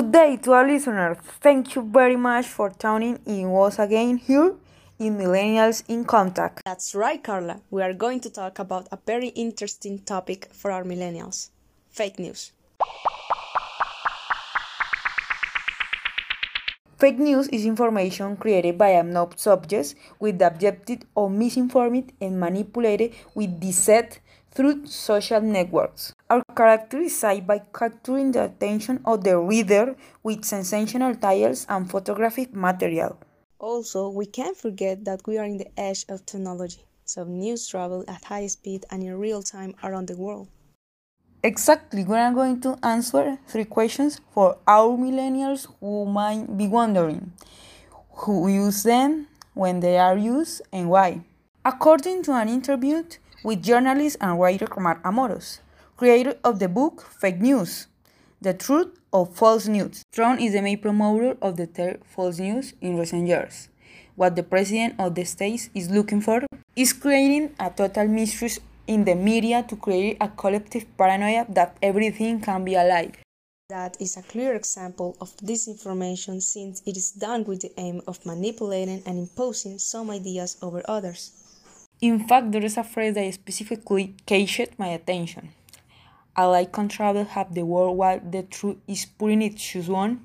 Good day to our listeners. Thank you very much for tuning in once again here in Millennials in Contact. That's right, Carla. We are going to talk about a very interesting topic for our millennials fake news. Fake news is information created by unknown subjects with the objective of misinforming and manipulated with deceit through social networks. Are characterized by capturing the attention of the reader with sensational titles and photographic material. Also, we can't forget that we are in the age of technology, so news travel at high speed and in real time around the world. Exactly, we are going to answer three questions for our millennials who might be wondering who use them, when they are used, and why. According to an interview with journalist and writer Marc Amoros, creator of the book Fake News The Truth of False News. Trump is the main promoter of the term false news in recent years. What the president of the States is looking for is creating a total mistrust in the media to create a collective paranoia that everything can be a lie. That is a clear example of disinformation since it is done with the aim of manipulating and imposing some ideas over others. In fact, there is a phrase that specifically catched my attention. A lie can travel half the world while the truth is putting its shoes on,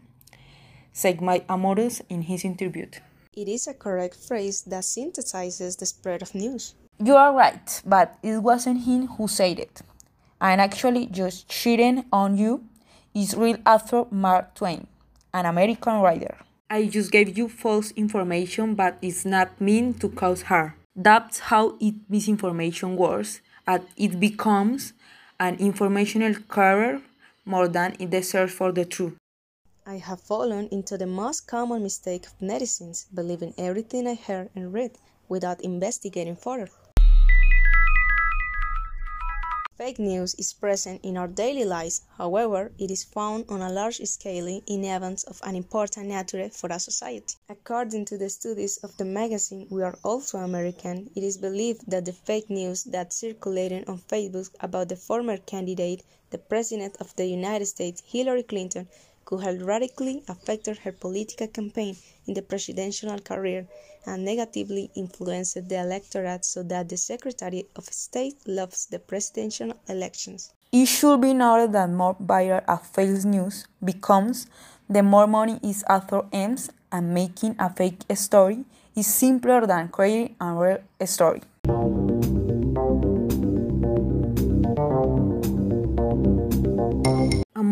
said Mike Amoros in his interview. It is a correct phrase that synthesizes the spread of news. You are right, but it wasn't him who said it. I'm actually just cheating on you, is real author Mark Twain, an American writer. I just gave you false information, but it's not mean to cause harm. That's how it misinformation works, and it becomes an informational carrier more than in the search for the truth. I have fallen into the most common mistake of netizens, believing everything I heard and read without investigating further. Fake news is present in our daily lives, however, it is found on a large scale in events of an important nature for a society. According to the studies of the magazine We Are Also American, it is believed that the fake news that circulated on Facebook about the former candidate, the President of the United States, Hillary Clinton, could have radically affected her political campaign in the presidential career and negatively influenced the electorate so that the Secretary of State loves the presidential elections. It should be noted that more viral a fake news becomes, the more money its author earns, and making a fake story is simpler than creating a real story.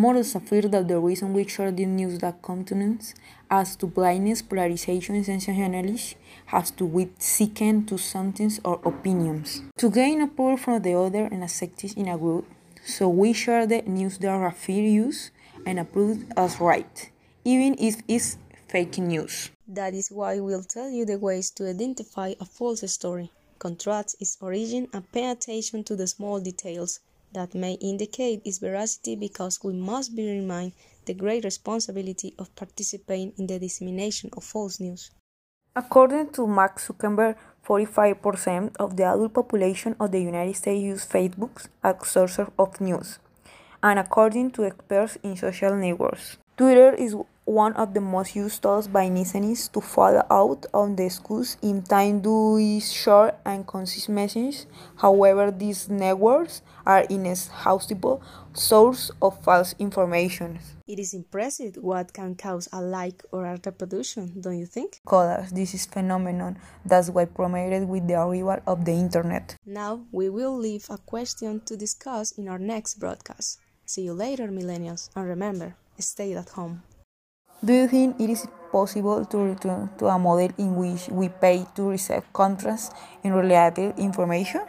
Amoros affirmed that the reason we share these news that continents as to blindness, polarization, and sensationalism has to with seeking to something or opinions. To gain approval from the other and accept it in a group, so we share the news that Rafir use and approve as right, even if it's fake news. That is why we'll tell you the ways to identify a false story, contrast its origin, and pay attention to the small details that may indicate its veracity because we must be reminded the great responsibility of participating in the dissemination of false news. According to Mark Zuckerberg, 45% of the adult population of the United States use Facebook as source of news, and according to experts in social networks, Twitter is one of the most used tools by netizens to follow out on the schools in time to short and concise messages. However, these networks are inexhaustible source of false information. It is impressive what can cause a like or a reproduction, don't you think? Colors, this is phenomenon that's why promoted with the arrival of the internet. Now we will leave a question to discuss in our next broadcast. See you later, millennials, and remember, stay at home. Do you think it is possible to return to a model in which we pay to receive contrast in related information?